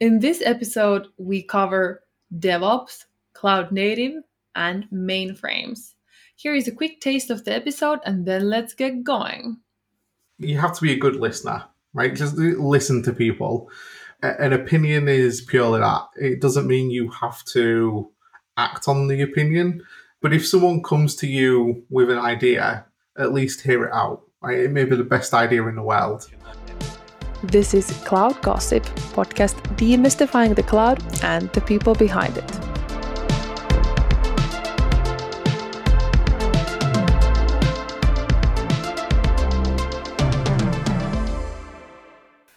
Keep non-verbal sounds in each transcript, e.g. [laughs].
In this episode, we cover DevOps, cloud native, and mainframes. Here is a quick taste of the episode, and then let's get going. You have to be a good listener, right? Just listen to people. An opinion is purely that. It doesn't mean you have to act on the opinion. But if someone comes to you with an idea, at least hear it out. Right? It may be the best idea in the world. This is Cloud Gossip, podcast demystifying the cloud and the people behind it.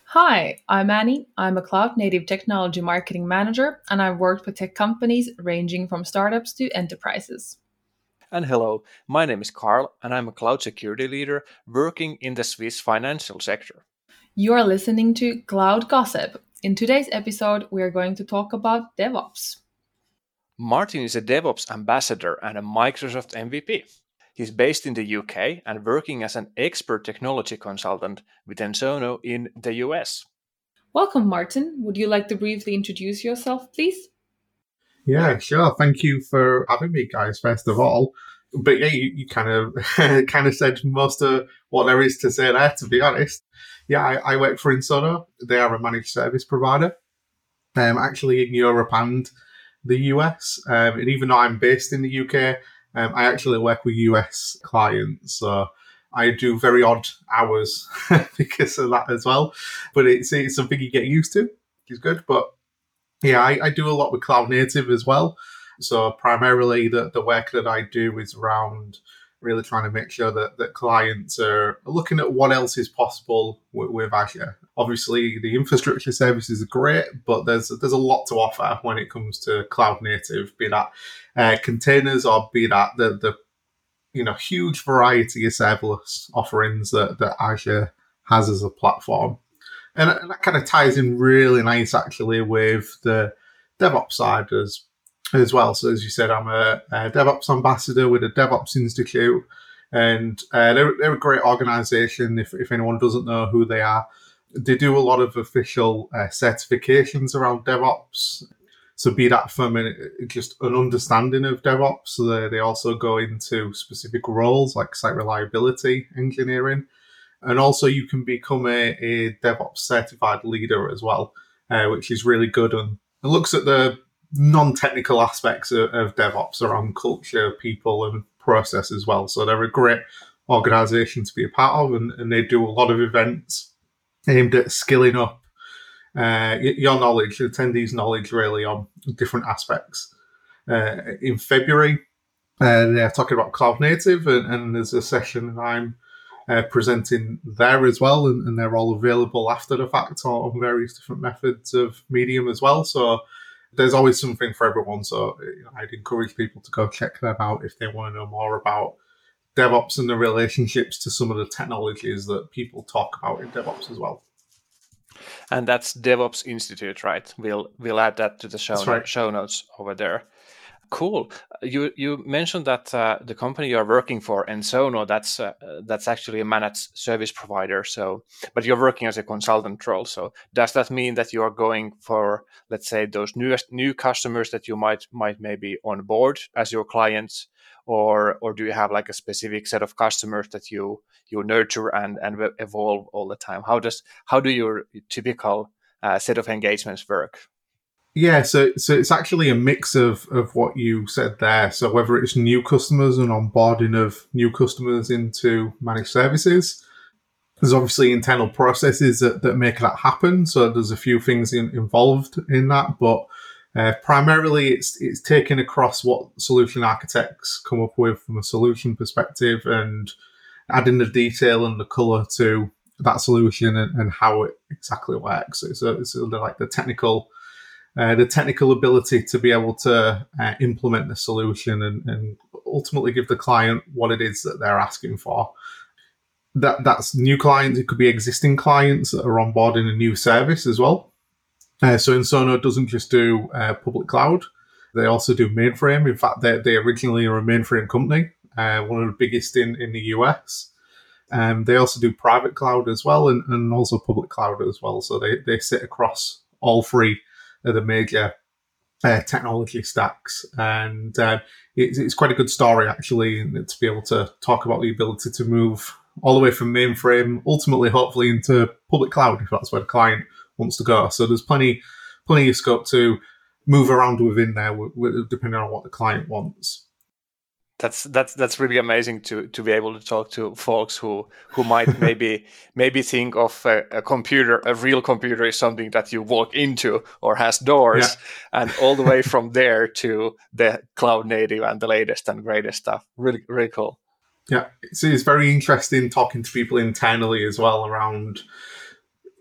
Hi, I'm Annie. I'm a cloud native technology marketing manager, and I've worked with tech companies ranging from startups to enterprises. And hello, my name is Carl, and I'm a cloud security leader working in the Swiss financial sector. You are listening to Cloud Gossip. In today's episode, we are going to talk about DevOps. Martin is a DevOps ambassador and a Microsoft MVP. He's based in the UK and working as an expert technology consultant with Ensono in the US. Welcome, Martin. Would you like to briefly introduce yourself, please? Yeah, sure. Thank you for having me, guys, first of all. But yeah, you, you kind of [laughs] kind of said most of what there is to say there, to be honest yeah, I, I work for Ensono. They are a managed service provider, um, actually in Europe and the US. Um, and even though I'm based in the UK, um, I actually work with US clients. So I do very odd hours [laughs] because of that as well. But it's, it's something you get used to, is good. But yeah, I, I do a lot with cloud native as well. So primarily the, the work that I do is around really trying to make sure that, that clients are looking at what else is possible with, with Azure. Obviously, the infrastructure services are great, but there's there's a lot to offer when it comes to cloud native, be that uh, containers or be that the, the you know huge variety of serverless offerings that, that Azure has as a platform. And that kind of ties in really nice actually with the DevOps side as as well. So as you said, I'm a, a DevOps ambassador with a DevOps Institute, and uh, they're, they're a great organization. If, if anyone doesn't know who they are, they do a lot of official uh, certifications around DevOps. So be that from a, just an understanding of DevOps. So they, they also go into specific roles like site reliability engineering. And also you can become a, a DevOps certified leader as well, uh, which is really good and looks at the non-technical aspects of, of DevOps around culture, people, and process as well. So they're a great organization to be a part of, and, and they do a lot of events aimed at skilling up uh, your knowledge, attendees' knowledge, really on different aspects. Uh, in February, uh, they're talking about cloud native, and, and there's a session that I'm uh, presenting there as well, and, and, they're all available after the fact on various different methods of Medium as well. So there's always something for everyone. So you know, I'd encourage people to go check them out if they want to know more about DevOps and the relationships to some of the technologies that people talk about in DevOps as well. And that's DevOps Institute, right? We'll we'll add that to the show, right. show notes over there. Cool. You you mentioned that uh, the company you are working for, Ensono, that's uh, that's actually a managed service provider. So, but you're working as a consultant role. So, does that mean that you are going for, let's say, those newest new customers that you might might maybe onboard as your clients, or or do you have like a specific set of customers that you you nurture and and evolve all the time? How does how do your typical uh, set of engagements work? Yeah, so so it's actually a mix of of what you said there. So whether it's new customers and onboarding of new customers into managed services, there's obviously internal processes that, that make that happen. So there's a few things in, involved in that, but uh, primarily it's it's taken across what solution architects come up with from a solution perspective and adding the detail and the color to that solution and, and how it exactly works. So it's, a, it's a, like the technical uh, the technical ability to be able to uh, implement the solution and, and, ultimately give the client what it is that they're asking for. That that's new clients. It could be existing clients that are onboarding a new service as well. Uh, so Ensono doesn't just do uh, public cloud; they also do mainframe. In fact, they they originally are a mainframe company, uh, one of the biggest in in the US. Um, they also do private cloud as well, and, and also public cloud as well. So they they sit across all three the major uh, technology stacks. And uh, it's, it's quite a good story, actually, to be able to talk about the ability to move all the way from mainframe, ultimately, hopefully, into public cloud, if that's where the client wants to go. So there's plenty, plenty of scope to move around within there, depending on what the client wants that's that's that's really amazing to to be able to talk to folks who who might [laughs] maybe maybe think of a, a, computer a real computer is something that you walk into or has doors yeah. and all the way from [laughs] there to the cloud native and the latest and greatest stuff. Really really cool. Yeah. So it's very interesting talking to people internally as well around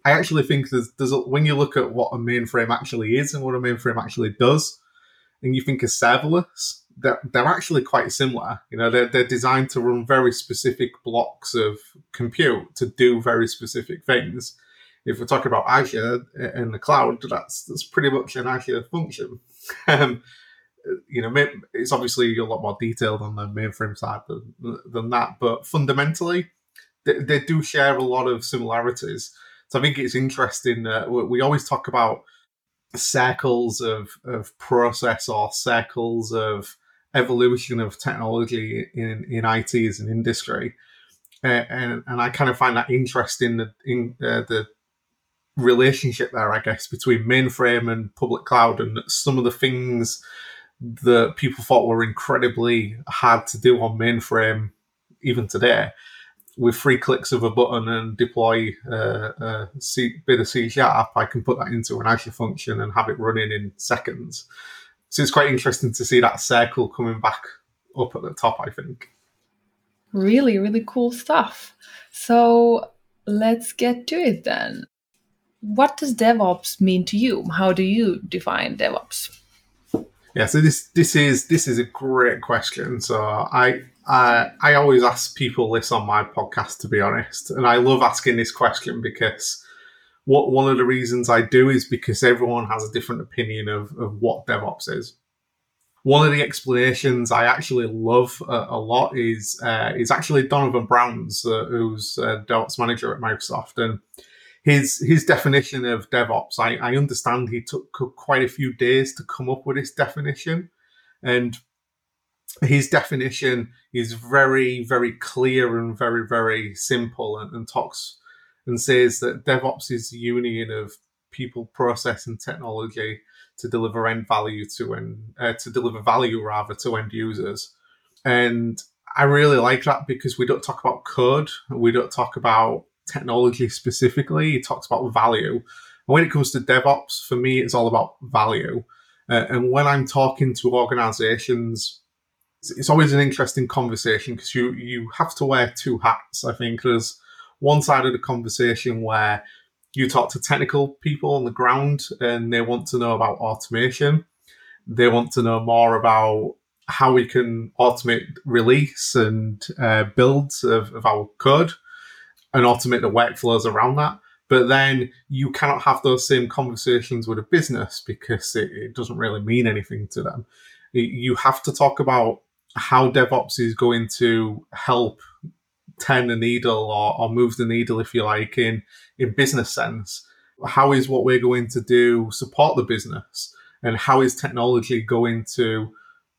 i actually think there's, there's a, when you look at what a mainframe actually is and what a mainframe actually does and you think of serverless they're, they're actually quite similar. You know, they're, they're designed to run very specific blocks of compute to do very specific things. If we're talking about Azure in the cloud, that's that's pretty much an Azure function. [laughs] um, you know, it's obviously a lot more detailed on the mainframe side than, than that, but fundamentally, they, they do share a lot of similarities. So I think it's interesting that we always talk about circles of, of process or circles of evolution of technology in, in IT as an industry. And, and I kind of find that interesting in uh, the relationship there, I guess, between mainframe and public cloud and some of the things that people thought were incredibly hard to do on mainframe even today. With three clicks of a button and deploy uh, a C, bit of C sharp, I can put that into an Azure function and have it running in seconds. So it's quite interesting to see that circle coming back up at the top, I think. Really, really cool stuff. So let's get to it then. What does DevOps mean to you? How do you define DevOps? Yeah, so this this is this is a great question. So I I I always ask people this on my podcast, to be honest, and I love asking this question because what one of the reasons I do is because everyone has a different opinion of, of what DevOps is. One of the explanations I actually love a, a lot is uh, is actually Donovan Brown's, uh, who's a DevOps manager at Microsoft, and his his definition of DevOps. I, I understand he took quite a few days to come up with this definition, and his definition is very very clear and very very simple, and, and talks and says that DevOps is the union of people, process, and technology to deliver end value to end uh, to deliver value rather to end users. And I really like that because we don't talk about code, we don't talk about technology [laughs] specifically. It talks about value. And when it comes to DevOps, for me, it's all about value. Uh, and when I'm talking to organizations, it's always an interesting conversation because you you have to wear two hats. I think there's one side of the conversation where you talk to technical people on the ground and they want to know about automation. They want to know more about how we can automate release and uh, builds of, of our code and automate the workflows around that. But then you cannot have those same conversations with a business because it, it doesn't really mean anything to them. You have to talk about how DevOps is going to help turn the needle or, or move the needle, if you like, in, in business sense? How is what we're going to do support the business? And how is technology going to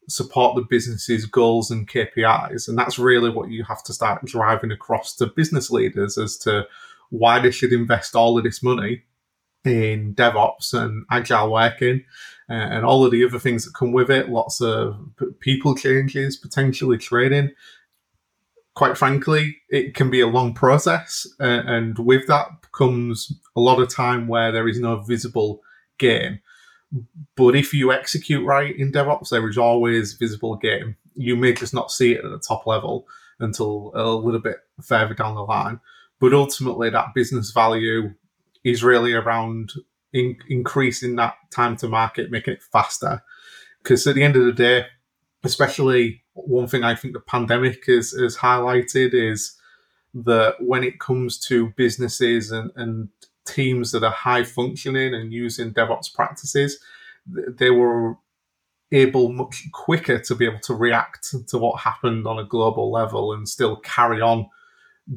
support the business's goals and KPIs? And that's really what you have to start driving across to business leaders as to why they should invest all of this money in DevOps and agile working uh, and all of the other things that come with it. Lots of people changes, potentially training quite frankly, it can be a long process. Uh, and with that comes a lot of time where there is no visible gain. But if you execute right in DevOps, there is always visible gain. You may just not see it at the top level until a little bit further down the line. But ultimately, that business value is really around in- increasing that time to market, making it faster. Because at the end of the day, especially one thing I think the pandemic has, highlighted is that when it comes to businesses and, and teams that are high functioning and using DevOps practices, they were able much quicker to be able to react to what happened on a global level and still carry on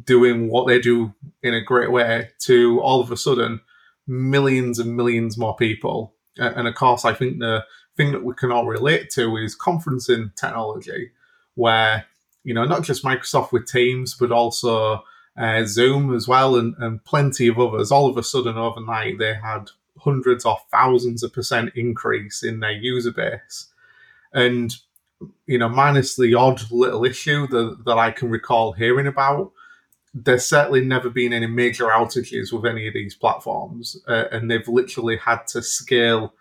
doing what they do in a great way to all of a sudden millions and millions more people. And of course, I think the thing that we can all relate to is conferencing technology, where you know not just Microsoft with Teams, but also uh, Zoom as well, and, and plenty of others. All of a sudden, overnight, they had hundreds or thousands of percent increase in their user base, and you know, minus the odd little issue that, that I can recall hearing about, there's certainly never been any major outages with any of these platforms, uh, and they've literally had to scale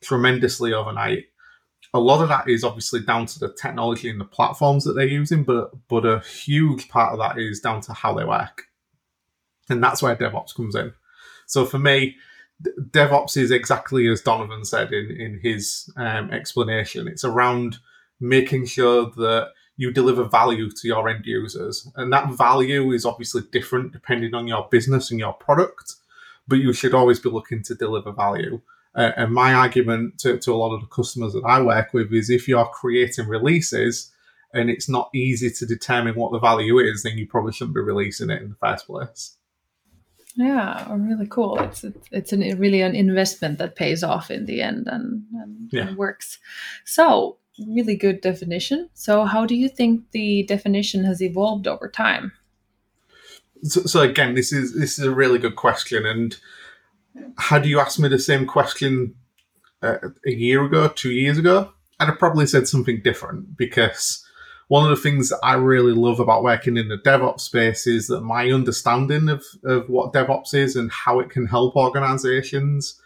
tremendously overnight. A lot of that is obviously down to the technology and the platforms that they're using, but but a huge part of that is down to how they work, and that's where DevOps comes in. So for me, DevOps is exactly as Donovan said in in his um, explanation. It's around making sure that you deliver value to your end users. And that value is obviously different depending on your business and your product, but you should always be looking to deliver value. Uh, and my argument to, to a lot of the customers that I work with is if you're creating releases and it's not easy to determine what the value is, then you probably shouldn't be releasing it in the first place. Yeah, really cool. It's it's, it's an, really an investment that pays off in the end and, and, yeah. and works. So really good definition. So, how do you think the definition has evolved over time? So, so, again, this is this is a really good question. And had you asked me the same question uh, a year ago, two years ago, I'd have probably said something different because one of the things that I really love about working in the DevOps space is that my understanding of, of what DevOps is and how it can help organizations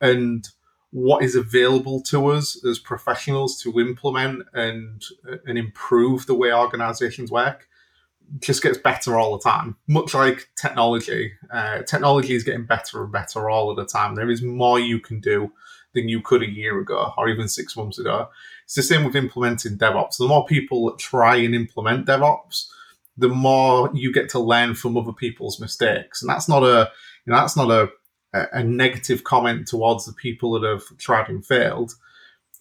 and what is available to us as professionals to implement and and improve the way organizations work just gets better all the time. Much like technology uh, technology is getting better and better all of the time. There is more you can do than you could a year ago or even six months ago. It's the same with implementing devops. The more people that try and implement devops the more you get to learn from other people's mistakes. And that's not a you know that's not a a, negative comment towards the people that have tried and failed.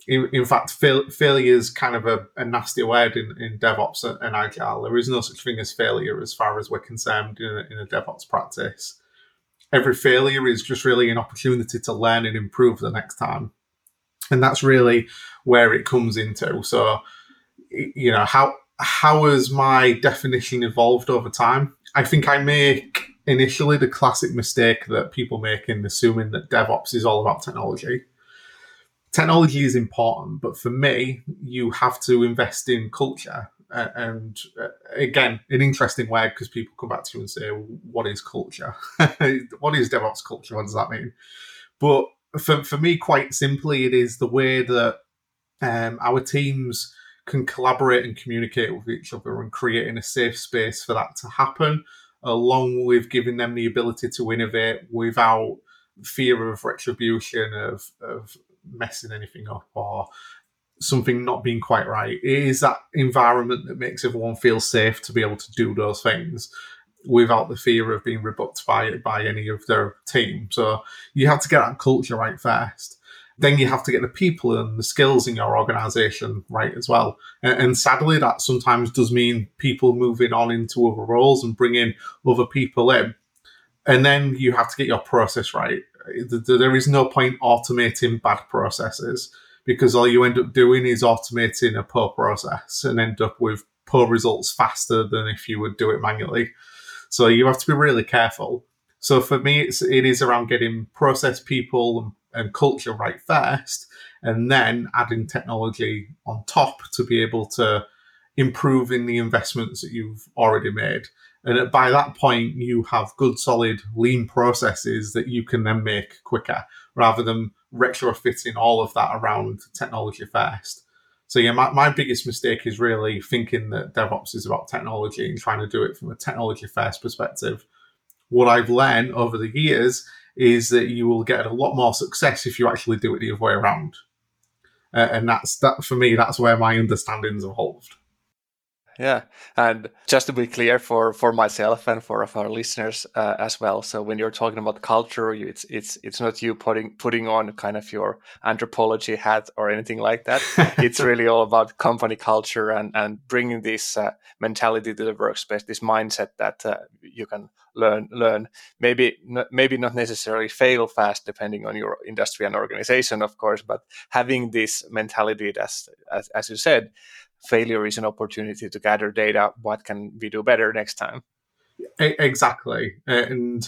In, in fact, fail, failure is kind of a, a nasty word in, in DevOps and Agile. There is no such thing as failure as far as we're concerned in a, in a DevOps practice. Every failure is just really an opportunity to learn and improve the next time. And that's really where it comes into. So, you know, how how has my definition evolved over time? I think I make initially the classic mistake that people make in assuming that DevOps is all about technology. Technology is important, but for me, you have to invest in culture. Uh, and uh, again, an interesting word because people come back to you and say, What is culture? [laughs] what is DevOps culture? What does that mean? But for, for me, quite simply, it is the way that um, our teams can collaborate and communicate with each other and creating a safe space for that to happen along with giving them the ability to innovate without fear of retribution, of, of messing anything up or something not being quite right. It is that environment that makes everyone feel safe to be able to do those things without the fear of being rebuked by by any of their team. So you have to get that culture right first then you have to get the people and the skills in your organization right as well. And, and, sadly, that sometimes does mean people moving on into other roles and bringing other people in. And then you have to get your process right. There is no point automating bad processes because all you end up doing is automating a poor process and end up with poor results faster than if you would do it manually. So you have to be really careful. So for me, it's, it is around getting process people and and culture right first, and then adding technology on top to be able to improve in the investments that you've already made. And by that point, you have good, solid, lean processes that you can then make quicker rather than retrofitting all of that around technology first. So, yeah, my, my biggest mistake is really thinking that DevOps is about technology and trying to do it from a technology first perspective. What I've learned over the years is that you will get a lot more success if you actually do it the other way around. Uh, and that's that for me. That's where my understanding's evolved. Yeah and just to be clear for for myself and for our listeners uh, as well so when you're talking about culture it's it's it's not you putting putting on kind of your anthropology hat or anything like that. It's [laughs] really all about company culture and and bringing this uh, mentality to the workspace this mindset that uh, you can learn learn. Maybe not, maybe not necessarily fail fast depending on your industry and organization of course but having this mentality as as, as you said failure is an opportunity to gather data. What can we do better next time? Exactly. And,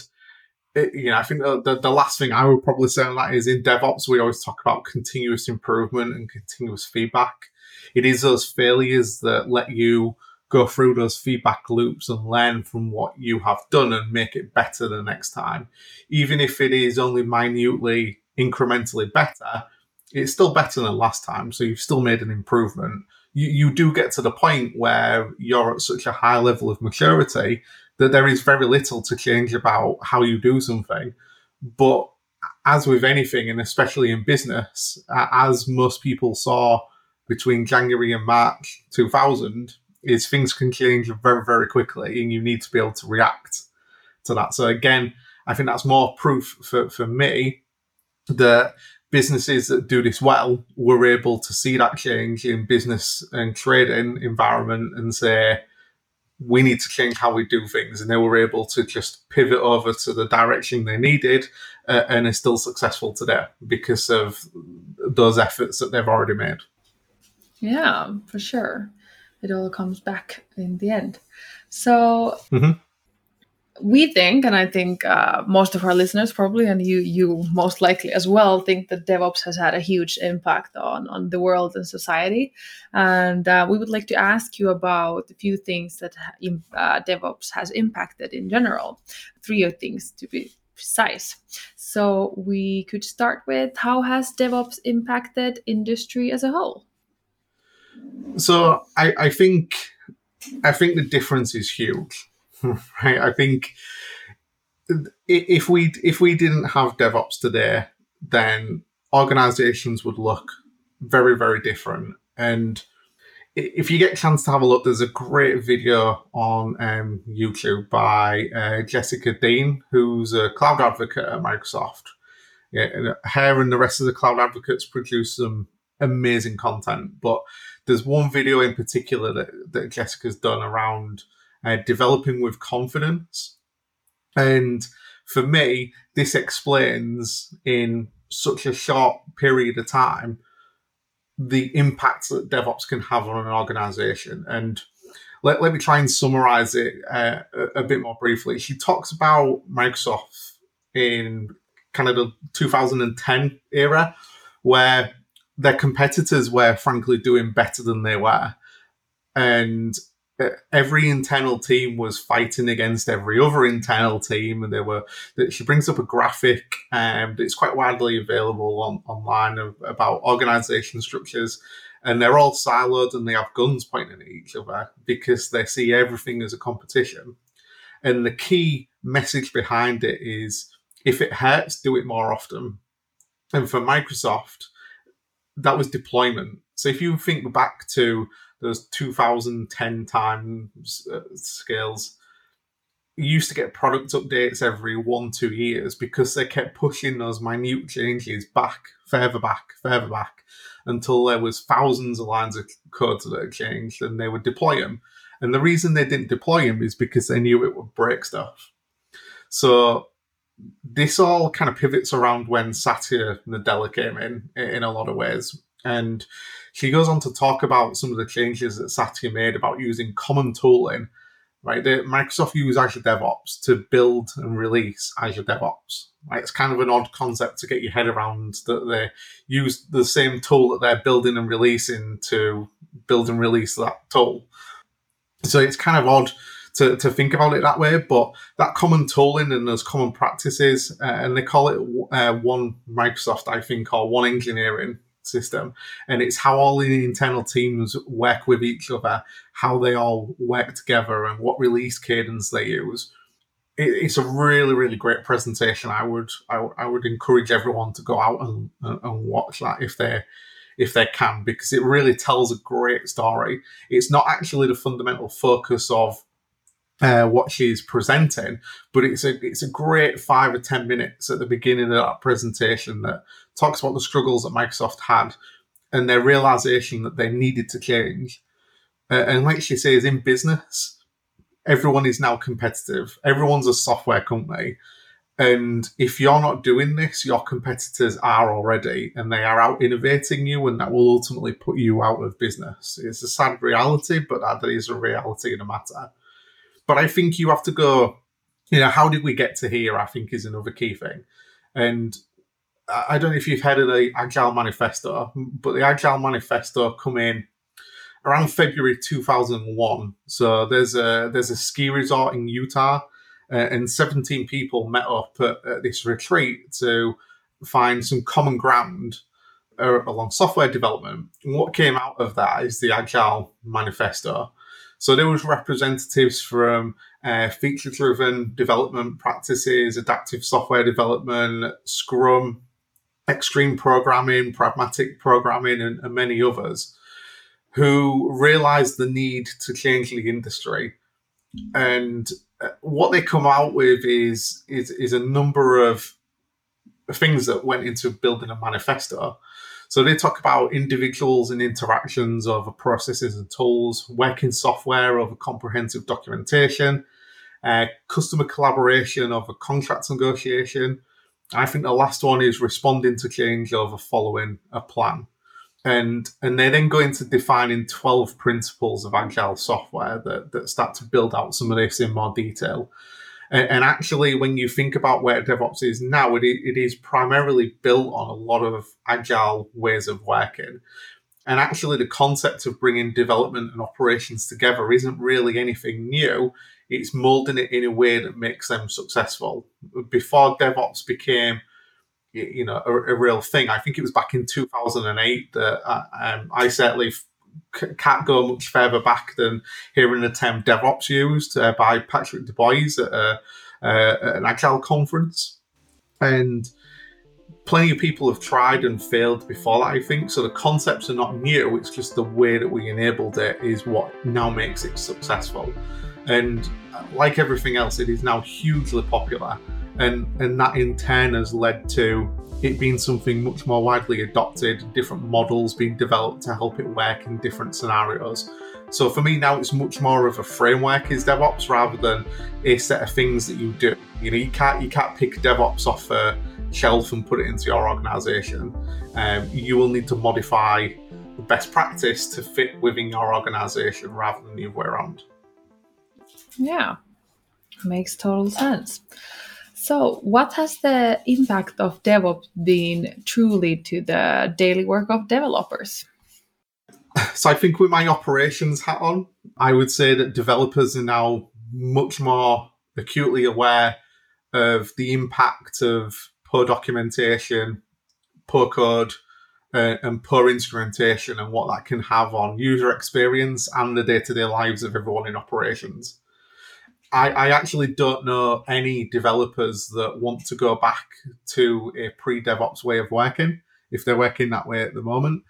you know, I think the, the, the, last thing I would probably say on that is in DevOps, we always talk about continuous improvement and continuous feedback. It is those failures that let you go through those feedback loops and learn from what you have done and make it better the next time. Even if it is only minutely, incrementally better, it's still better than last time. So you've still made an improvement you, you do get to the point where you're at such a high level of maturity that there is very little to change about how you do something. But as with anything, and especially in business, as most people saw between January and March 2000, is things can change very, very quickly, and you need to be able to react to that. So again, I think that's more proof for, for me that businesses that do this well were able to see that change in business and trading environment and say, we need to change how we do things. And they were able to just pivot over to the direction they needed uh, and are still successful today because of those efforts that they've already made. Yeah, for sure. It all comes back in the end. So, mm-hmm we think, and I think uh, most of our listeners probably, and you you most likely as well, think that DevOps has had a huge impact on on the world and society. And uh, we would like to ask you about a few things that uh, DevOps has impacted in general. Three things to be precise. So we could start with how has DevOps impacted industry as a whole? So I, I think I think the difference is huge [laughs] right? I think if we if we didn't have DevOps today, then organizations would look very very different. And if you get a chance to have a look, there's a great video on um, YouTube by uh, Jessica Dean, who's a cloud advocate at Microsoft. Yeah, her and the rest of the cloud advocates produce some amazing content, but there's one video in particular that, that Jessica's done around uh, developing with confidence. And for me, this explains in such a short period of time the impact that DevOps can have on an organization. And let, let me try and summarize it uh, a, a bit more briefly. She talks about Microsoft in kind of the 2010 era, where their competitors were frankly doing better than they were. And every internal team was fighting against every other internal team, and there were. She brings up a graphic um, it's quite widely available on online of, about organization structures, and they're all siloed and they have guns pointing at each other because they see everything as a competition. And the key message behind it is, if it hurts, do it more often. And for Microsoft, that was deployment. So if you think back to those 2010 times uh, scales. Used to get product updates every one two years because they kept pushing those minute changes back further back further back until there was thousands of lines of code that had changed and they would deploy them and the reason they didn't deploy them is because they knew it would break stuff. So this all kind of pivots around when satya nadella came in in a lot of ways and she goes on to talk about some of the changes that Satya made about using common tooling. Right, the, Microsoft use Azure DevOps to build and release Azure DevOps. Right, it's kind of an odd concept to get your head around that they use the same tool that they're building and releasing to build and release that tool. So it's kind of odd to, to think about it that way, but that common tooling and those common practices, uh, and they call it uh, one Microsoft, I think, or one engineering system, and it's how all the internal teams work with each other, how they all work together, and what release cadence they use. It, it's a really, really great presentation. I would, I, I, would encourage everyone to go out and, and watch that if they if they can, because it really tells a great story. It's not actually the fundamental focus of uh, what she's presenting, but it's a it's a great five or ten minutes at the beginning of that presentation that talks about the struggles that Microsoft had and their realization that they needed to change. Uh, and like she says, in business, everyone is now competitive. Everyone's a software company. And if you're not doing this, your competitors are already, and they are out innovating you, and that will ultimately put you out of business. It's a sad reality, but that is a reality in a matter. But I think you have to go, you know, how did we get to here? I think is another key thing. And I don't know if you've heard of the Agile Manifesto, but the Agile Manifesto come in around February 2001. So there's a there's a ski resort in Utah, uh, and 17 people met up at, at, this retreat to find some common ground uh, along software development. And what came out of that is the Agile Manifesto. So there was representatives from uh, feature-driven development practices, adaptive software development, Scrum, extreme programming, pragmatic programming, and, and many others who realized the need to change the industry. And uh, what they come out with is, is, is a number of things that went into building a manifesto. So they talk about individuals and interactions over processes and tools, working software over comprehensive documentation, uh, customer collaboration over contract negotiation, I think the last one is responding to change over following a plan. And and they then go into defining 12 principles of agile software that, that start to build out some of this in more detail. And, and actually, when you think about where DevOps is now, it, it is primarily built on a lot of agile ways of working. And actually, the concept of bringing development and operations together isn't really anything new it's molding it in a way that makes them successful. Before DevOps became, you know, a, a real thing, I think it was back in 2008 that uh, um, I certainly can't go much further back than hearing the term DevOps used uh, by Patrick Dubois at, a, uh, at an Agile conference. And plenty of people have tried and failed before that, I think. So the concepts are not new, it's just the way that we enabled it is what now makes it successful. And uh, like everything else, it is now hugely popular. And, and that in turn has led to it being something much more widely adopted, different models being developed to help it work in different scenarios. So for me now, it's much more of a framework is DevOps rather than a set of things that you do. You know, you can't you can't pick DevOps off a shelf and put it into your organization. Um, you will need to modify the best practice to fit within your organization rather than the other way around. Yeah, makes total sense. So, what has the impact of DevOps been truly to the daily work of developers? So, I think with my operations hat on, I would say that developers are now much more acutely aware of the impact of poor documentation, poor code, uh, and poor instrumentation and what that can have on user experience and the day to day lives of everyone in operations. I, I actually don't know any developers that want to go back to a pre DevOps way of working if they're working that way at the moment.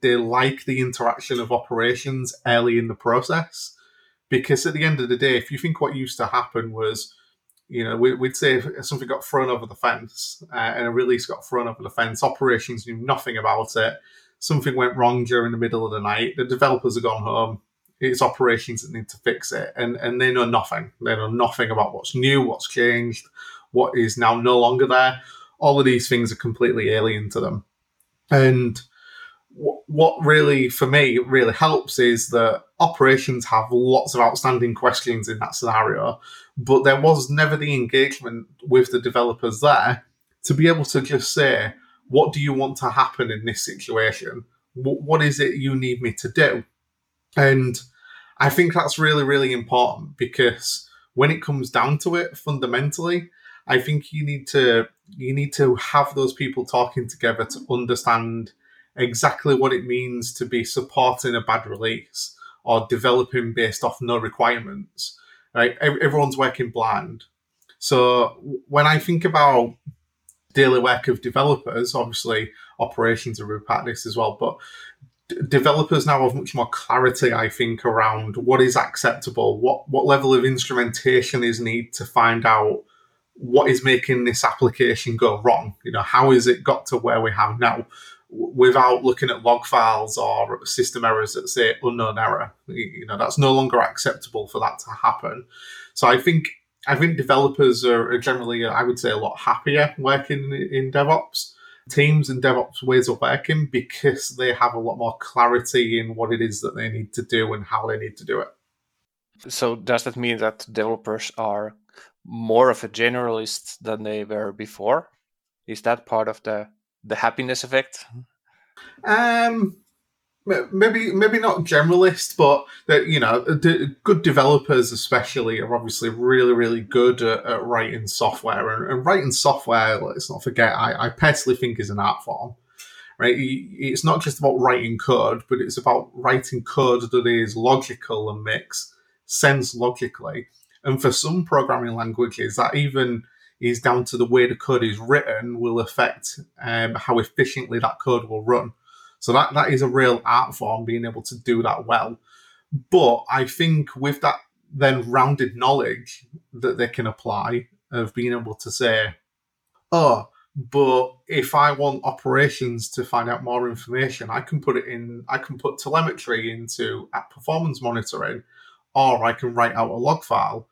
They like the interaction of operations early in the process because at the end of the day, if you think what used to happen was, you know, we, would say if something got thrown over the fence uh, and a release got thrown over the fence, operations knew nothing about it. Something went wrong during the middle of the night. The developers have gone home it's operations that need to fix it, and and they know nothing. They know nothing about what's new, what's changed, what is now no longer there. All of these things are completely alien to them, and what really for me really helps is that operations have lots of outstanding questions in that scenario but there was never the engagement with the developers there to be able to just say what do you want to happen in this situation what is it you need me to do and I think that's really, really important because when it comes down to it, fundamentally, I think you need to you need to have those people talking together to understand exactly what it means to be supporting a bad release or developing based off no requirements. Right? Everyone's working blind. So when I think about daily work of developers. Obviously, operations are a part of this as well, but developers now have much more clarity, I think, around what is acceptable, what what level of instrumentation is needed to find out what is making this application go wrong. You know, how has it got to where we have now? Without looking at log files or system errors that say unknown error. You know, that's no longer acceptable for that to happen. So I think I think developers are generally, I would say, a lot happier working in DevOps teams and DevOps ways of working because they have a lot more clarity in what it is that they need to do and how they need to do it. So does that mean that developers are more of a generalist than they were before? Is that part of the the happiness effect? Um, maybe maybe not generalist, but that you know, good developers especially are obviously really really good at, at writing software, and, and, writing software. Let's not forget, I, I personally think is an art form. Right, it's not just about writing code, but it's about writing code that is logical and makes sense logically. And for some programming languages, that even is down to the way the code is written will affect um, how efficiently that code will run. So that, that is a real art form, being able to do that well. But I think with that then rounded knowledge that they can apply of being able to say, oh, but if I want operations to find out more information, I can put it in, I can put telemetry into app performance monitoring, or I can write out a log file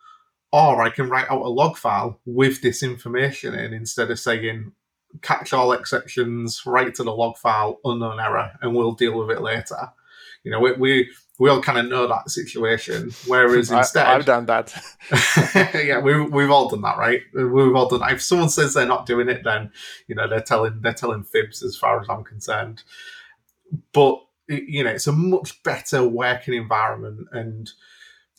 or I can write out a log file with this information in instead of saying catch all exceptions, write to the log file, unknown error, and we'll deal with it later. You know, we we, we all kind of know that situation. Whereas [laughs] instead, I, have done that. [laughs] yeah, we we've all done that, right? We've all done. That. If someone says they're not doing it, then you know they're telling they're telling fibs, as far as I'm concerned. But you know, it's a much better working environment and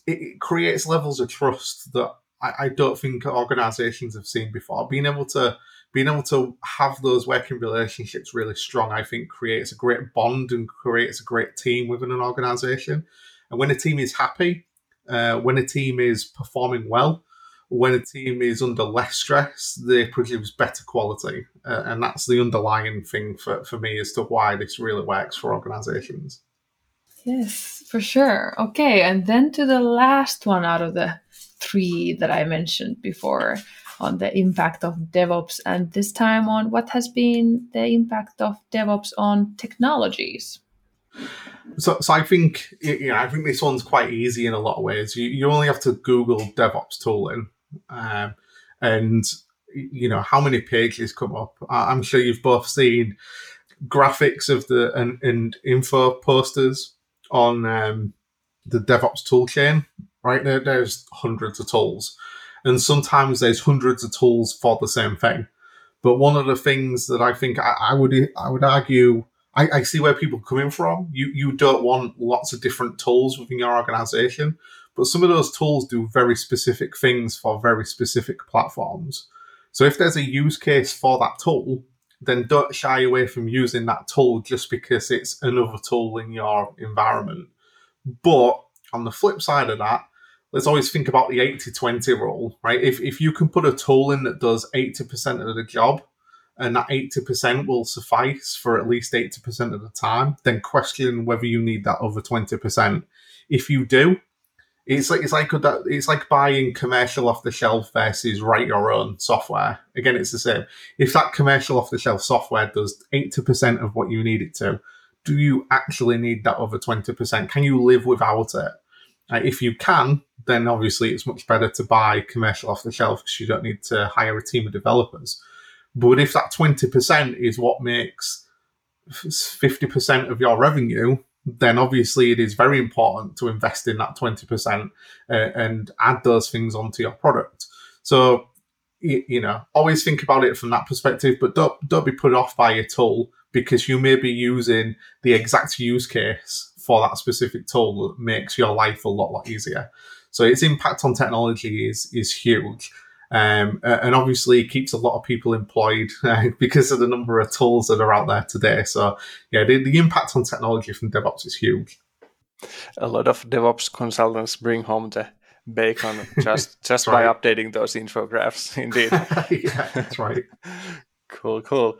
it, creates levels of trust that I, I don't think organizations have seen before. Being able to being able to have those working relationships really strong, I think, creates a great bond and creates a great team within an organization. And when a team is happy, uh, when a team is performing well, when a team is under less stress, they produce better quality. Uh, and that's the underlying thing for, for me as to why this really works for organizations. Yes, for sure. Okay, and then to the last one out of the three that I mentioned before on the impact of DevOps, and this time on what has been the impact of DevOps on technologies. So, so I think you know, I think this one's quite easy in a lot of ways. You you only have to Google DevOps tooling, um, and you know how many pages come up. I'm sure you've both seen graphics of the and, and info posters on um, the DevOps toolchain, right? There, there's hundreds of tools, and sometimes there's hundreds of tools for the same thing. But one of the things that I think I, I would I would argue I, I, see where people are coming from. You you don't want lots of different tools within your organization, but some of those tools do very specific things for very specific platforms. So if there's a use case for that tool, then don't shy away from using that tool just because it's another tool in your environment. But on the flip side of that, let's always think about the 80 20 rule, right? If, if you can put a tool in that does 80% of the job and that 80% will suffice for at least 80% of the time, then question whether you need that other 20%. If you do, it's like it's like that. it's like buying commercial off the shelf versus write your own software. Again, it's the same. If that commercial off the shelf software does eighty percent of what you need it to, do you actually need that other twenty percent? Can you live without it? Uh, if you can, then obviously it's much better to buy commercial off the shelf because you don't need to hire a team of developers. But if that twenty percent is what makes fifty percent of your revenue, then obviously it is very important to invest in that 20% uh, and add those things onto your product. So, you, you, know, always think about it from that perspective, but don't, don't be put off by a tool because you may be using the exact use case for that specific tool that makes your life a lot, lot easier. So its impact on technology is, is huge. Um, and obviously keeps a lot of people employed [laughs] uh, because of the number of tools that are out there today. So, yeah, the, the impact on technology from DevOps is huge. A lot of DevOps consultants bring home the bacon [laughs] just just by updating those infographics. [laughs] Indeed, yeah, that's right. Cool, cool.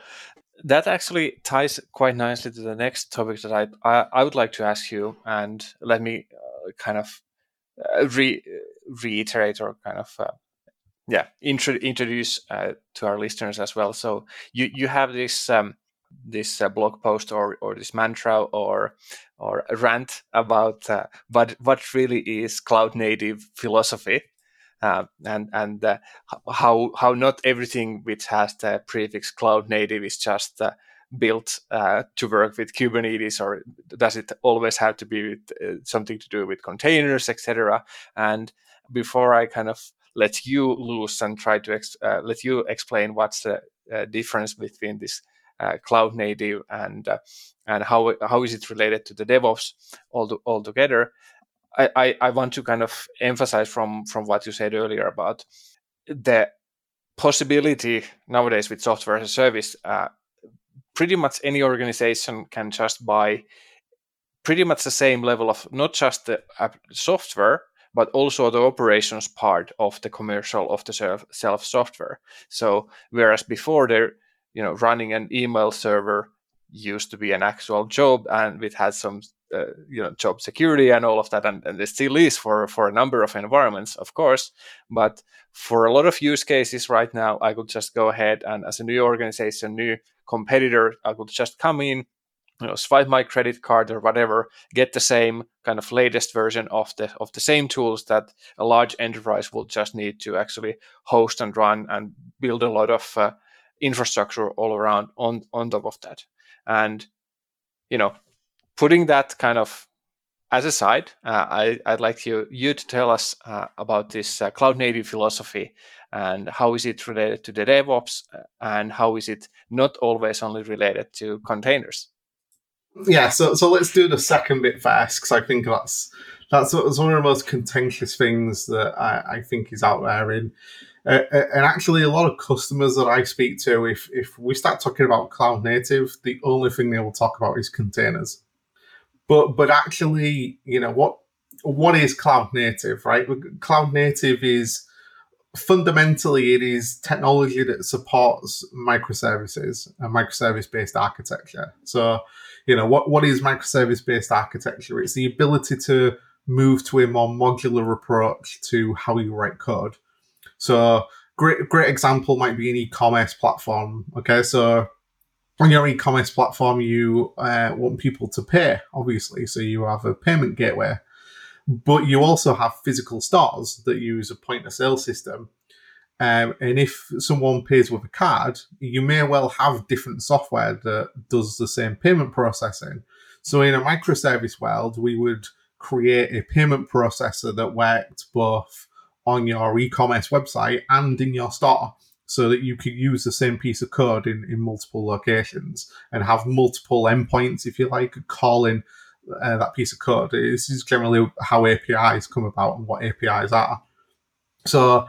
That actually ties quite nicely to the next topic that I I, I would like to ask you, and let me uh, kind of uh, re- reiterate or kind of uh, yeah intro- introduce uh, to our listeners as well. So you you have this um, this uh, blog post or or this mantra or or rant about uh, what what really is cloud native philosophy uh, and and uh, how how not everything which has the prefix cloud native is just uh, built to work with Kubernetes, or does it always have to be with, something to do with containers, etc. And before I kind of let you loose and try to ex- uh, let you explain what's the difference between this cloud native and and how how is it related to the DevOps all altogether. I, I, want to kind of emphasize from from what you said earlier about the possibility nowadays with software as a service. Uh, pretty much any organization can just buy pretty much the same level of not just the software but also the operations part of the commercial of the self software. So whereas before they're you know running an email server used to be an actual job and it had some uh, you know job security and all of that and, and it still is for for a number of environments of course but for a lot of use cases right now i could just go ahead and as a new organization new competitor i could just come in you know swipe my credit card or whatever get the same kind of latest version of the of the same tools that a large enterprise will just need to actually host and run and build a lot of uh, infrastructure all around on on top of that and you know putting that kind of as a side, uh, I, would like you, you to tell us uh, about this uh, cloud native philosophy and how is it related to the DevOps uh, and how is it not always only related to containers? Yeah, so so let's do the second bit first because I think that's that's one of the most contentious things that I, I think is out there in. Uh, and actually, a lot of customers that I speak to, if if we start talking about cloud native, the only thing they will talk about is containers but but actually, you know what what is cloud native, right? Cloud native is fundamentally it is technology that supports microservices and microservice based architecture. So, you know, what, what is microservice based architecture? It's the ability to move to a more modular approach to how you write code. So, great great example might be an e-commerce platform. Okay, so on your e-commerce platform, you uh, want people to pay, obviously. So you have a payment gateway, but you also have physical stores that use a point of sale system. Um, and if someone pays with a card, you may well have different software that does the same payment processing. So in a microservice world, we would create a payment processor that worked both on your e-commerce website and in your store so that you could use the same piece of code in, in multiple locations and have multiple endpoints, if you like, calling uh, that piece of code. This is generally how APIs come about and what APIs are. So,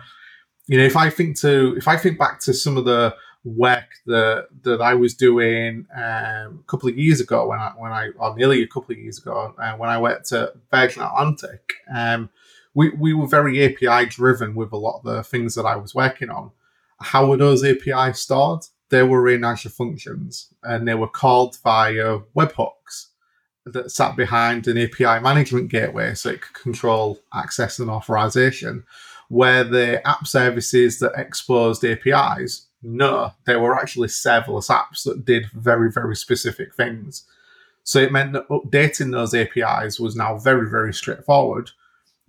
you know, if I think to if I think back to some of the work that that I was doing um, a couple of years ago when I when I or nearly a couple of years ago uh, when I worked at Virgin Atlantic, um, we we were very API driven with a lot of the things that I was working on how were those APIs stored? They were in Azure Functions and they were called via webhooks that sat behind an API management gateway so it could control access and authorization. Where the app services that exposed APIs, no, they were actually serverless apps that did very, very specific things. So it meant that updating those APIs was now very, very straightforward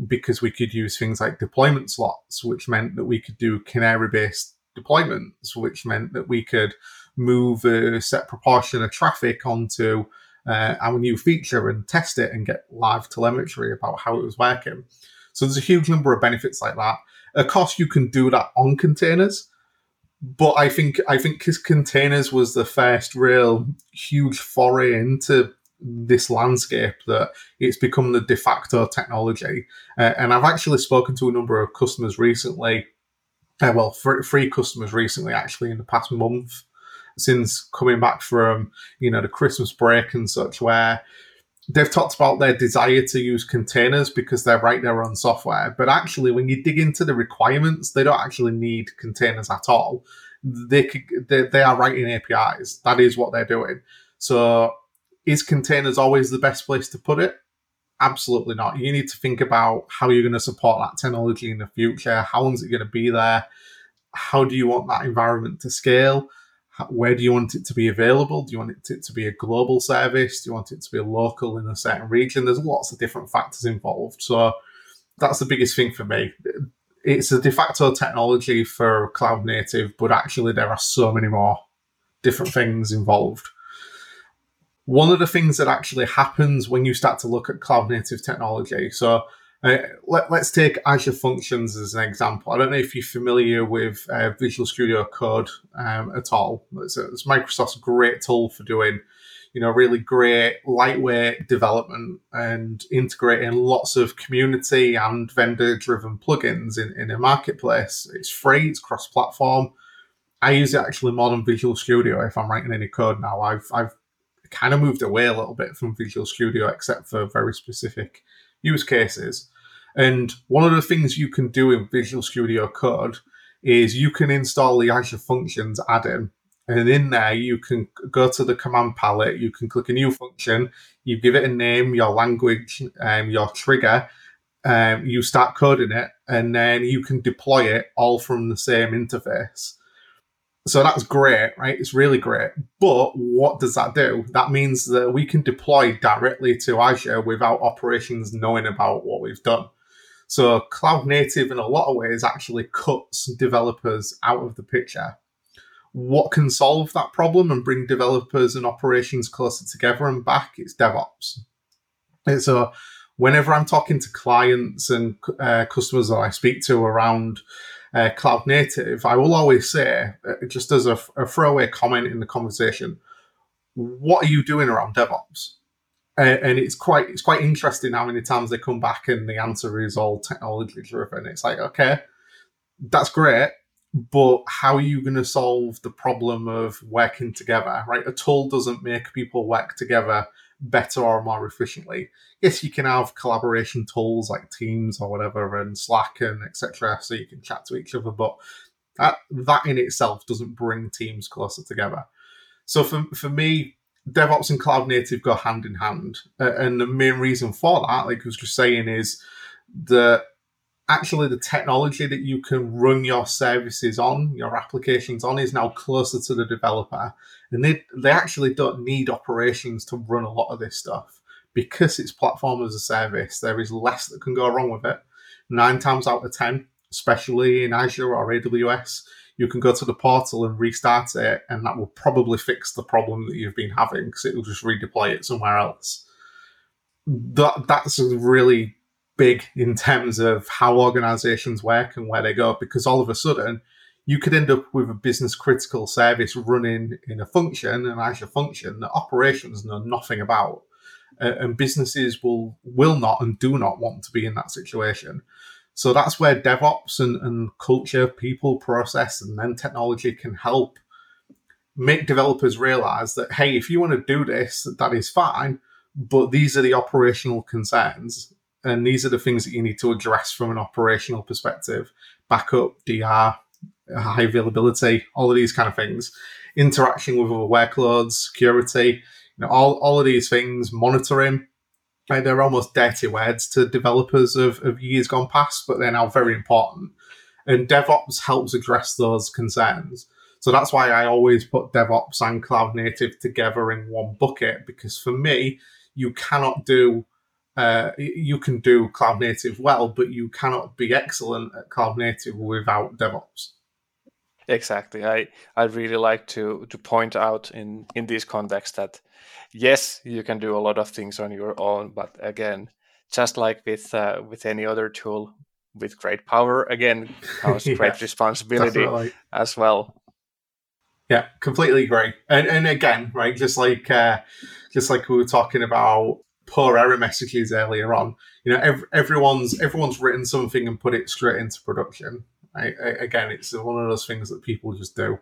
because we could use things like deployment slots, which meant that we could do canary based deployments, which meant that we could move a set proportion of traffic onto uh, our new feature and test it and get live telemetry about how it was working. So there's a huge number of benefits like that. Of course, you can do that on containers, but I think I think containers was the first real huge foray into this landscape that it's become the de facto technology. Uh, and I've actually spoken to a number of customers recently uh, well, three customers recently, actually, in the past month, since coming back from you know the Christmas break and such, where they've talked about their desire to use containers because they're write their own software. But actually, when you dig into the requirements, they don't actually need containers at all. they, they they are writing APIs. That is what they're doing. So is containers always the best place to put it? Absolutely not. You need to think about how you're going to support that technology in the future. How long is it going to be there? How do you want that environment to scale? Where do you want it to be available? Do you want it to be a global service? Do you want it to be local in a certain region? There's lots of different factors involved. So that's the biggest thing for me. It's a de facto technology for cloud native, but actually there are so many more different things involved. One of the things that actually happens when you start to look at cloud native technology, so uh, let, us take Azure Functions as an example. I don't know if you're familiar with uh, Visual Studio Code um, at all. It's, it's, Microsoft's great tool for doing, you know, really great lightweight development and integrating lots of community and vendor-driven plugins in, in a marketplace. It's free. It's cross-platform. I use it actually more than Visual Studio if I'm writing any code now. I've I've kind of moved away a little bit from Visual Studio, except for very specific use cases. And one of the things you can do in Visual Studio Code is you can install the Azure Functions add-in. And in there, you can go to the command palette, you can click a new function, you give it a name, your language, um, your trigger, um, you start coding it, and then you can deploy it all from the same interface. So that's great, right? It's really great. But what does that do? That means that we can deploy directly to Azure without operations knowing about what we've done. So cloud native in a lot of ways actually cuts developers out of the picture. What can solve that problem and bring developers and operations closer together and back? It's DevOps. And so whenever I'm talking to clients and uh, customers that I speak to around uh, cloud native, I will always say, uh, just as a, a, throwaway comment in the conversation, what are you doing around DevOps? Uh, and it's quite it's quite interesting how many times they come back and the answer is all technology driven. It's like, okay, that's great, but how are you going to solve the problem of working together? Right, a tool doesn't make people work together better or more efficiently. Yes, you can have collaboration tools like Teams or whatever and Slack and etc. so you can chat to each other, but that, that in itself doesn't bring teams closer together. So for, for me, DevOps and cloud native go hand in hand. Uh, and the main reason for that, like I was just saying, is that actually the technology that you can run your services on, your applications on, is now closer to the developer. And they, they actually don't need operations to run a lot of this stuff because it's platform as a service. There is less that can go wrong with it. Nine times out of 10, especially in Azure or AWS, you can go to the portal and restart it, and that will probably fix the problem that you've been having because it will just redeploy it somewhere else. That, that's really big in terms of how organizations work and where they go because all of a sudden you could end up with a business critical service running in a function, an Azure function that operations know nothing about. Uh, and businesses will will not and do not want to be in that situation. So that's where DevOps and, and culture, people, process, and then technology can help make developers realize that, hey, if you want to do this, that is fine, but these are the operational concerns and these are the things that you need to address from an operational perspective backup, DR, high availability, all of these kind of things, interaction with other workloads, security, you know, all, all of these things, monitoring. Like they're almost dirty words to developers of, of years gone past, but they're now very important. And DevOps helps address those concerns. So that's why I always put DevOps and cloud native together in one bucket, because for me, you cannot do uh, you can do cloud native well, but you cannot be excellent at cloud native without DevOps. Exactly. I I really like to to point out in in this context that yes, you can do a lot of things on your own, but again, just like with uh, with any other tool, with great power, again comes [laughs] yeah, great responsibility definitely. as well. Yeah, completely agree. And and again, right, just like uh, just like we were talking about poor error messages earlier on. You know, every, everyone's everyone's written something and put it straight into production. I, I, again, it's one of those things that people just do.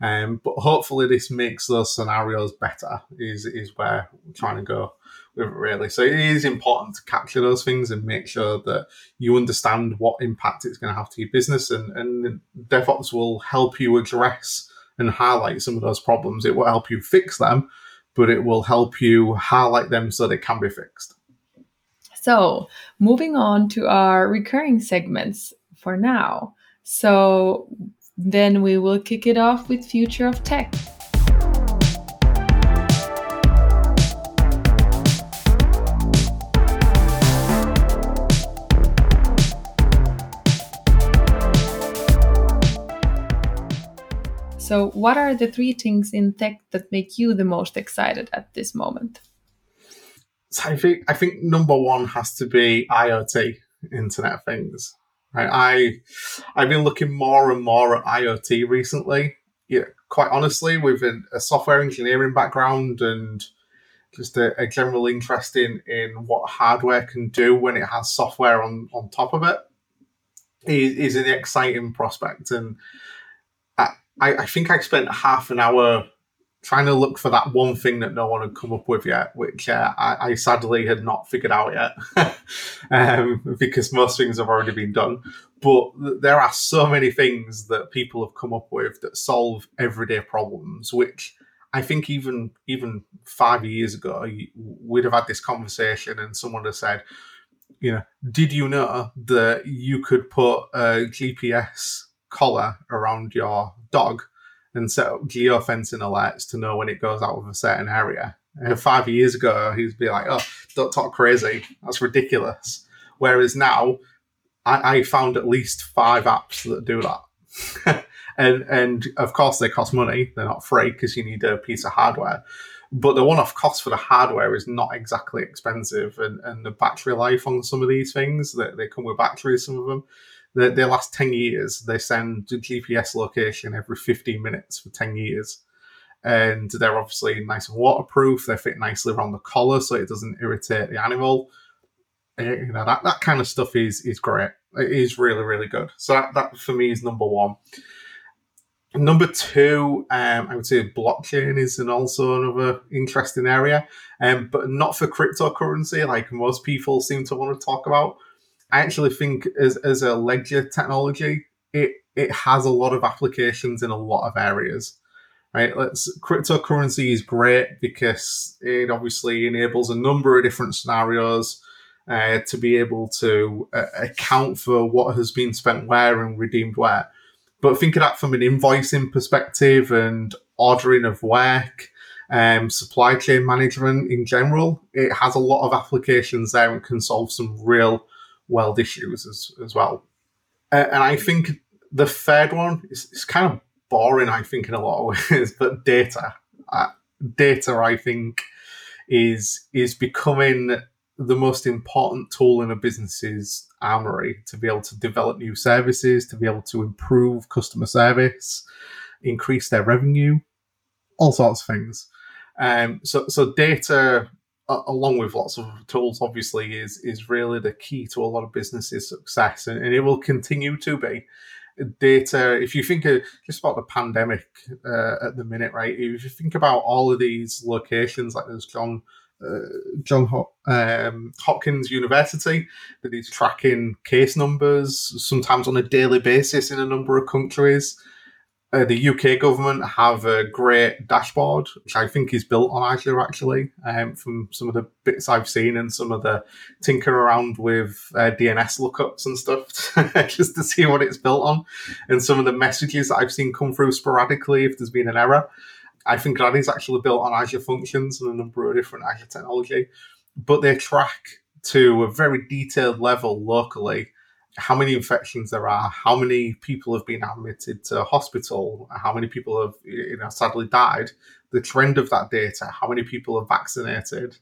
Um, but hopefully, this makes those scenarios better. Is is where we're trying to go with it really. So it is important to capture those things and make sure that you understand what impact it's going to have to your business, and and DevOps will help you address and highlight some of those problems. It will help you fix them, but it will help you highlight them so they can be fixed. So, moving on to our recurring segments for now. So, then we will kick it off with Future of Tech. So, what are the three things in tech that make you the most excited at this moment? So I think I think number one has to be IoT, Internet of Things. Right? I I've been looking more and more at IoT recently. Yeah, quite honestly, with a, software engineering background and just a, a, general interest in in what hardware can do when it has software on on top of it is, is an exciting prospect. And I, I think I spent half an hour trying to look for that one thing that no one had come up with yet, which uh, I, I, sadly had not figured out yet, [laughs] um, because most things have already been done. But there are so many things that people have come up with that solve everyday problems, which I think even even five years ago we'd have had this conversation, and someone have said, you know, did you know that you could put a GPS collar around your dog? and set up geofencing alerts to know when it goes out of a certain area. And five years ago, he'd be like, "Oh, don't talk crazy. That's ridiculous." Whereas now, I, I found at least five apps that do that, [laughs] and and of course they cost money. They're not free because you need a piece of hardware. But the one-off cost for the hardware is not exactly expensive, and, and the battery life on some of these things that they come with batteries, some of them the, the last 10 years, they send a GPS location every 15 minutes for 10 years. And they're obviously nice and waterproof. They fit nicely around the collar so it doesn't irritate the animal. Eh, you know, that, that kind of stuff is, is great. It is really, really good. So that, that for me is number one. Number two, um, I would say blockchain is an also another interesting area, um, but not for cryptocurrency like most people seem to want to talk about. I actually think as as a ledger technology, it it has a lot of applications in a lot of areas. Right, let's cryptocurrency is great because it obviously enables a number of different scenarios uh, to be able to uh, account for what has been spent where and redeemed where. But think of that from an invoicing perspective and ordering of work, um, supply chain management in general. It has a lot of applications there and can solve some real world issues as, as well. Uh, and I think the third one is, is, kind of boring, I think, in a lot of ways, [laughs] but data. Uh, data, I think, is is becoming the most important tool in a business's armory to be able to develop new services, to be able to improve customer service, increase their revenue, all sorts of things. Um, so, so data along with lots of tools, obviously, is is really the key to a lot of businesses' success, and, and it will continue to be. Data. If you think of just about the pandemic uh, at the minute, right? If you think about all of these locations, like there's John uh, John Hop, um, Hopkins University that is tracking case numbers sometimes on a daily basis in a number of countries. Uh, the UK government have a great dashboard, which I think is built on Azure actually, um, from some of the bits I've seen and some of the tinkering around with uh, DNS lookups and stuff, [laughs] just to see what it's built on, and some of the messages that I've seen come through sporadically if there's been an error. I think that is actually built on Azure functions and a number of different Azure technology, but they track to a very detailed level locally how many infections there are, how many people have been admitted to hospital, how many people have you know sadly died, the trend of that data, how many people are vaccinated,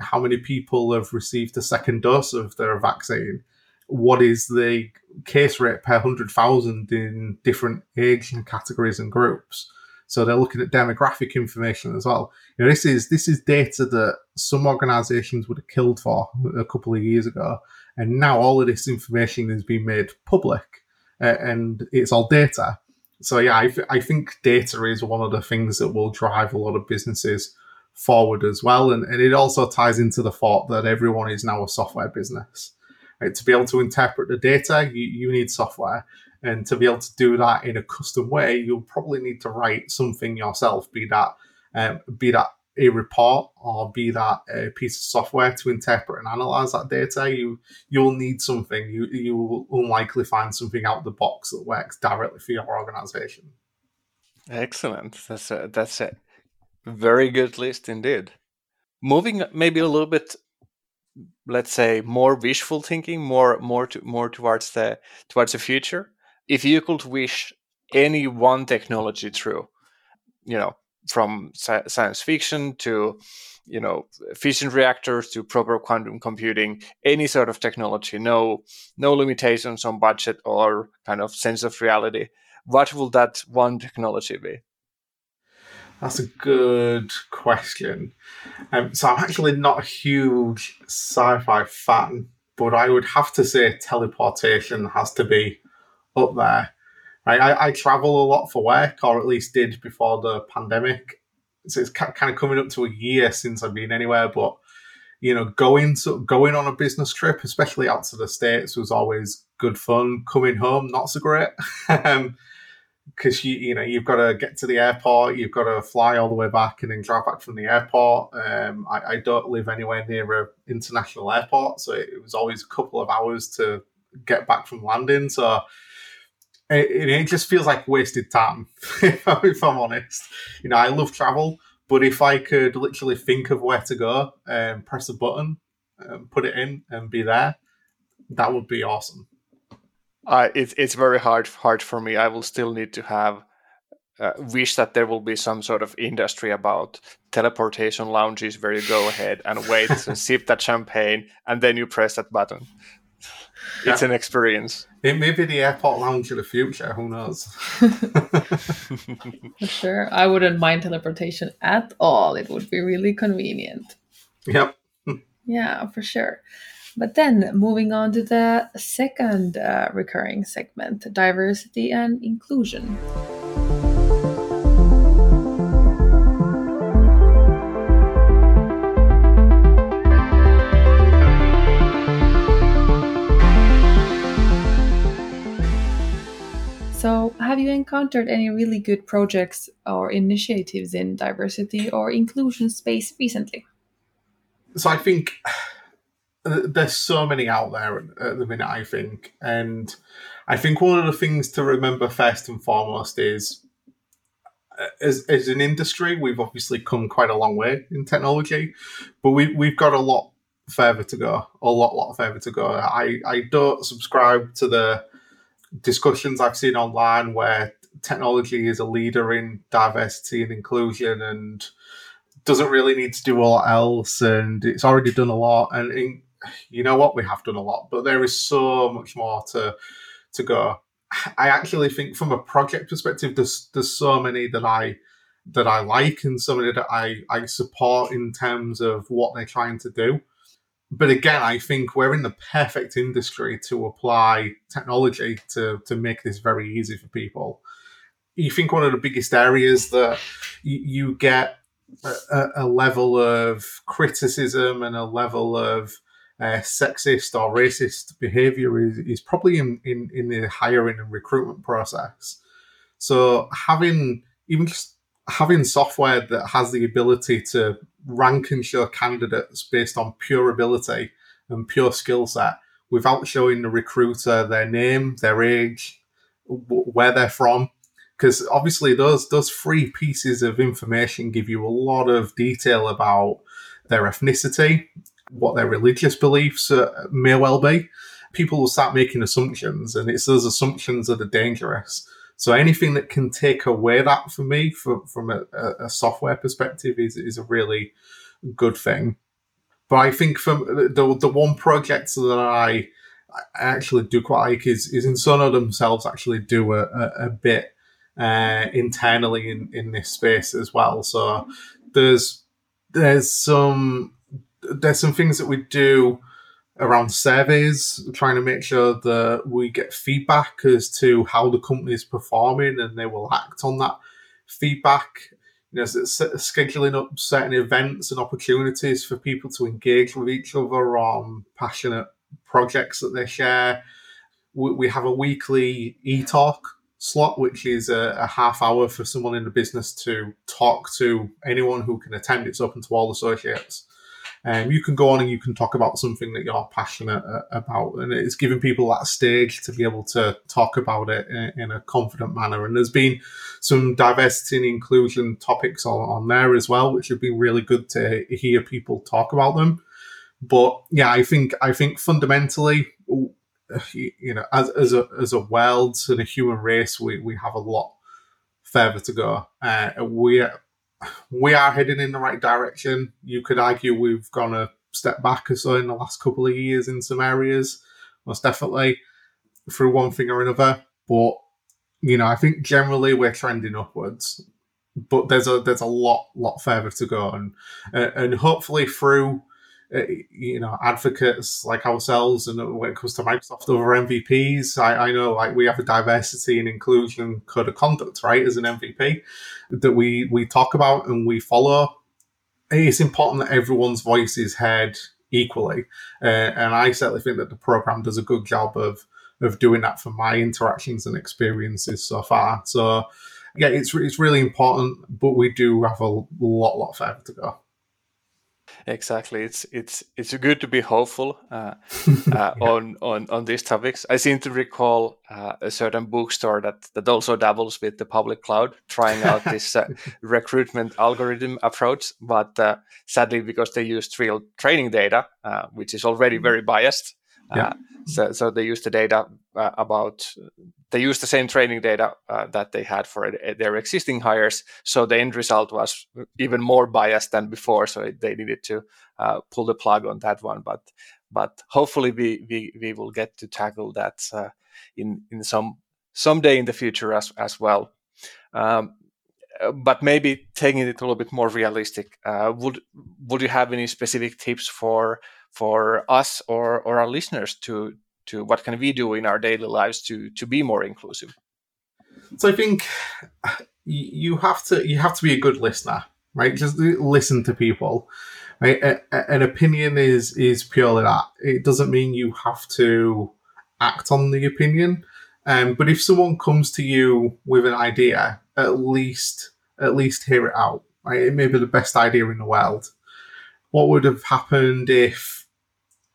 how many people have received a second dose of their vaccine, what is the case rate per hundred thousand in different age categories and groups. So they're looking at demographic information as well. You know, this is this is data that some organisations would have killed for a couple of years ago, and now all of this information has been made public, uh, and it's all data. so yeah, I, th- I think data is one of the things that will drive a lot of businesses forward as well. And, and it also ties into the thought that everyone is now a software business. Right? To be able to interpret the data, you, you need software. And to be able to do that in a custom way, you'll probably need to write something yourself, be that um, be that a report or be that a piece of software to interpret and analyze that data, you you'll need something. You you will unlikely find something out of the box that works directly for your organization. Excellent. That's a, that's a very good list indeed. Moving maybe a little bit, let's say, more wishful thinking, more more to, more towards the towards the future. If you could wish any one technology through, you know, from sci- science fiction to you know fission reactors to proper quantum computing any sort of technology. No no limitations on budget or kind of sense of reality. What will that one technology be? That's a good question. Um, so i'm actually not a huge sci-fi fan but i would have to say teleportation has to be up there I, I, I, travel a lot for work, or at least did before the pandemic. So it's kind of coming up to a year since I've been anywhere. But you know, going to going on a business trip, especially out to the states, was always good fun. Coming home, not so great. [laughs] um, because you you know you've got to get to the airport, you've got to fly all the way back and then drive back from the airport. Um, I, I don't live anywhere near an international airport, so it was always a couple of hours to get back from landing. So it, it just feels like wasted time, [laughs] if, I'm honest. You know, I love travel, but if I could literally think of where to go and press a button, and put it in, and be there, that would be awesome. Uh, it's it's very hard hard for me. I will still need to have uh, wish that there will be some sort of industry about teleportation lounges where you go ahead and wait [laughs] and sip that champagne and then you press that button. It's an experience. It may be the airport lounge of the future. Who knows? [laughs] [laughs] For sure. I wouldn't mind teleportation at all. It would be really convenient. Yep. yeah, for sure. But then moving on to the second uh, recurring segment diversity and inclusion. You encountered any really good projects or initiatives in diversity or inclusion space recently? So, I think there's so many out there at the minute, I think. And I think one of the things to remember first and foremost is uh, as, as an industry, we've obviously come quite a long way in technology, but we, we've got a lot further to go, a lot, lot further to go. I, I don't subscribe to the discussions I've seen online where technology is a leader in diversity and inclusion and doesn't really need to do a lot else and it's already done a lot and in, you know what we have done a lot but there is so much more to to go. I actually think from a project perspective there's there's so many that i that i like and so many that i i support in terms of what they're trying to do but again, I think we're in the perfect industry to apply technology to, to make this very easy for people. You think one of the biggest areas that you, get a, a, level of criticism and a level of uh, sexist or racist behavior is, is probably in, in, in the hiring and recruitment process. So having even just having software that has the ability to rank and show candidates based on pure ability and pure skill set without showing the recruiter their name, their age, where they're from. Because obviously, those those three pieces of information give you a lot of detail about their ethnicity, what their religious beliefs uh, may well be. People will start making assumptions, and it's those assumptions that are dangerous. So anything that can take away that for me, for, from a, a, software perspective, is is a really good thing. But I think from the the one project that I actually do quite like is is Ensono themselves actually do a, a, a bit uh, internally in, in this space as well. So there's there's some there's some things that we do around surveys, trying to make sure that we get feedback as to how the company is performing, and they will act on that feedback. You know, scheduling up certain events and opportunities for people to engage with each other on passionate projects that they share. We have a weekly e-talk slot, which is a, half hour for someone in the business to talk to anyone who can attend. It's open to all associates. Um, you can go on and you can talk about something that you're passionate uh, about, and it's giving people that stage to be able to talk about it in, in a confident manner. And there's been some diversity and inclusion topics on, on there as well, which have been really good to hear people talk about them. But yeah, I think I think fundamentally you know, as, as a as a world and a human race, we, we have a lot further to go. Uh, we we are heading in the right direction. You could argue we've gone a step back or so in the last couple of years in some areas, most definitely through one thing or another. But you know, I think generally we're trending upwards. But there's a there's a lot lot further to go, and and hopefully through you know advocates like ourselves and when it comes to microsoft other mvps I, I, know like we have a diversity and inclusion code of conduct right as an mvp that we we talk about and we follow. It's important that everyone's voice is heard equally uh, and i certainly think that the program does a good job of of doing that for my interactions and experiences so far. So yeah it's, it's really important but we do have a lot lot further to go exactly. It's it's it's good to be hopeful uh, [laughs] uh, on on on these topics. I seem to recall uh, a certain bookstore that that also dabbles with the public cloud trying out [laughs] this uh, recruitment algorithm approach but uh, sadly because they used real training data uh, which is already very biased yeah. So so they use the data about they used the same training data uh, that they had for their existing hires. So the end result was even more biased than before. So they needed to uh, pull the plug on that one. But but hopefully we we, we will get to tackle that uh, in in some someday in the future as as well. Um, but maybe taking it a little bit more realistic, uh, would would you have any specific tips for for us or, or our listeners to to what can we do in our daily lives to to be more inclusive? So i think you have to you have to be a good listener right? Just listen to people right? An opinion is is purely that. It doesn't mean you have to act on the opinion. Um, but if someone comes to you with an idea at least at least hear it out right? It may be the best idea in the world. What would have happened if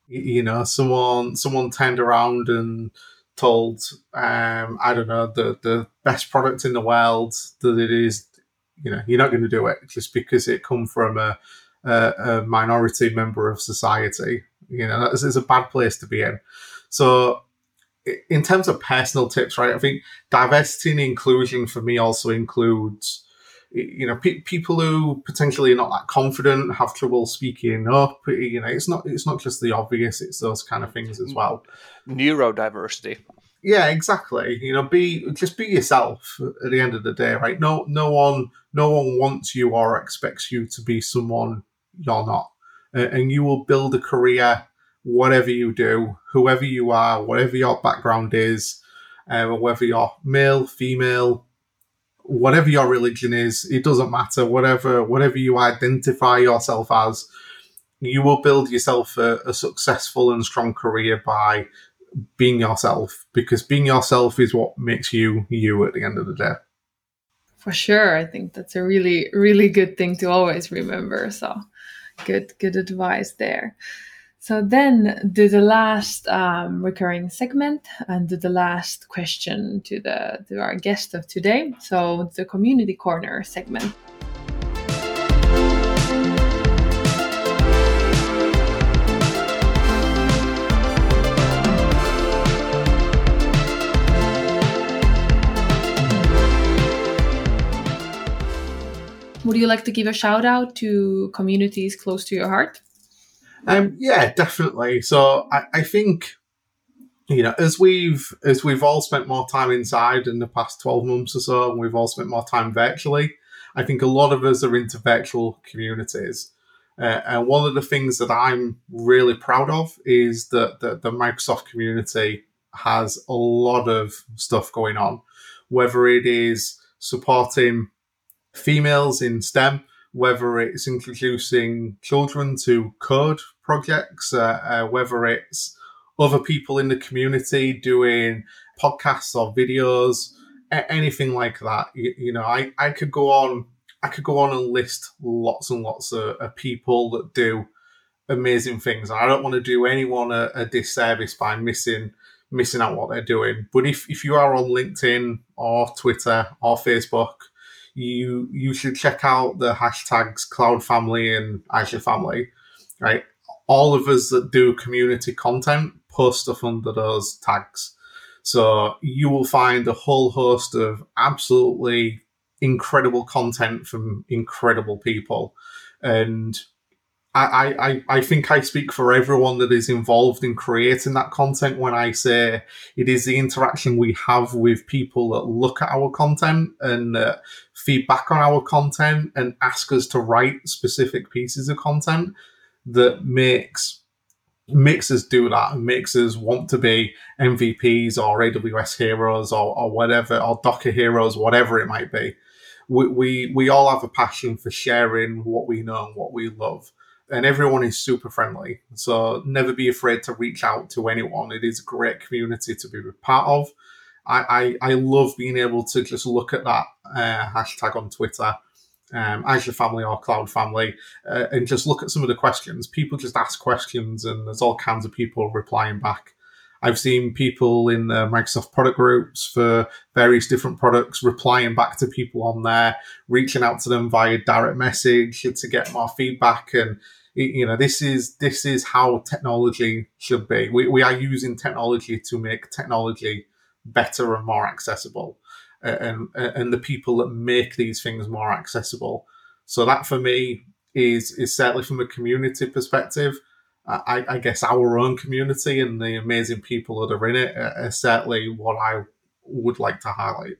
you know, someone someone turned around and told, um, I don't know, the the best product in the world that it is, you know, you're not going to do it just because it come from a, a, a minority member of society. You know, that's is a bad place to be in. So, in terms of personal tips, right? I think diversity and inclusion for me also includes you know, pe- people who potentially are not that confident have trouble speaking up. You know, it's not it's not just the obvious; it's those kind of things as well. Neurodiversity. Yeah, exactly. You know, be just be yourself at the end of the day, right? No, no one, no one wants you or expects you to be someone you're not, and you will build a career, whatever you do, whoever you are, whatever your background is, uh, whether you're male, female, whatever your religion is, it doesn't matter. Whatever whatever you identify yourself as, you will build yourself a, a successful and strong career by being yourself. Because being yourself is what makes you you at the end of the day. For sure, I think that's a really really good thing to always remember. So, good good advice there. So then do the last um, recurring segment and do the last question to the to our guest of today. So the community corner segment. Would you like to give a shout out to communities close to your heart? Um, yeah, definitely. So I, I think you know, as we've as we've all spent more time inside in the past twelve months or so, and we've all spent more time virtually, I think a lot of us are into virtual communities. Uh, and one of the things that I'm really proud of is that the, the Microsoft community has a lot of stuff going on, whether it is supporting females in STEM, whether it's introducing children to code projects, uh, uh, whether it's other people in the community doing podcasts or videos, anything like that. You, you, know, I, I could go on, I could go on and list lots and lots of, of people that do amazing things. I don't want to do anyone a, a, disservice by missing missing out what they're doing. But if, if you are on LinkedIn or Twitter or Facebook, you you should check out the hashtags Cloud Family and Azure Family. Right, all of us that do community content post stuff under those tags. So you will find a whole host of absolutely incredible content from incredible people. And I, I, I think I speak for everyone that is involved in creating that content when I say it is the interaction we have with people that look at our content and uh, feedback on our content and ask us to write specific pieces of content that makes makes us do that and makes us want to be MVPs or AWS heroes or, or whatever, or Docker heroes, whatever it might be. We, we, we all have a passion for sharing what we know and what we love. And everyone is super friendly. So never be afraid to reach out to anyone. It is a great community to be part of. I, I, I love being able to just look at that uh, hashtag on Twitter um, Azure Family or Cloud Family, uh, and just look at some of the questions. People just ask questions, and there's all kinds of people replying back. I've seen people in the Microsoft product groups for various different products replying back to people on there, reaching out to them via direct message to get more feedback. And you know, this is this is how technology should be. We we are using technology to make technology better and more accessible uh, and uh, and the people that make these things more accessible. So that for me is is certainly from a community perspective. Uh, I, I guess our own community and the amazing people that are in it are certainly what I would like to highlight.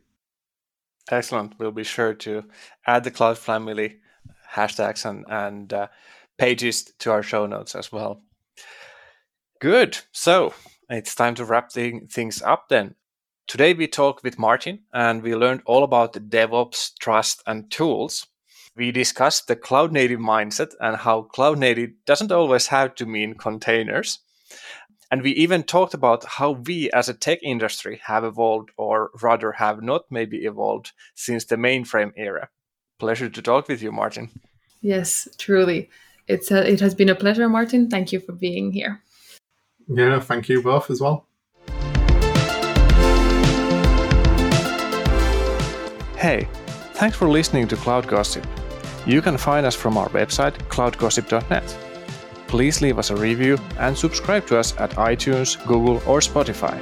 Excellent. We'll be sure to add the Cloud Family hashtags and and uh, pages to our show notes as well. Good. So it's time to wrap things up then. Today we talked with Martin and we learned all about DevOps, trust, and tools. We discussed the cloud native mindset and how cloud native doesn't always have to mean containers. And we even talked about how we as a tech industry have evolved, or rather have not maybe evolved, since the mainframe era. Pleasure to talk with you, Martin. Yes, truly. It's a, it has been a pleasure, Martin. Thank you for being here. Yeah, thank you both as well. Hey, thanks for listening to Cloud Gossip. You can find us from our website, cloudgossip.net. Please leave us a review and subscribe to us at iTunes, Google, or Spotify.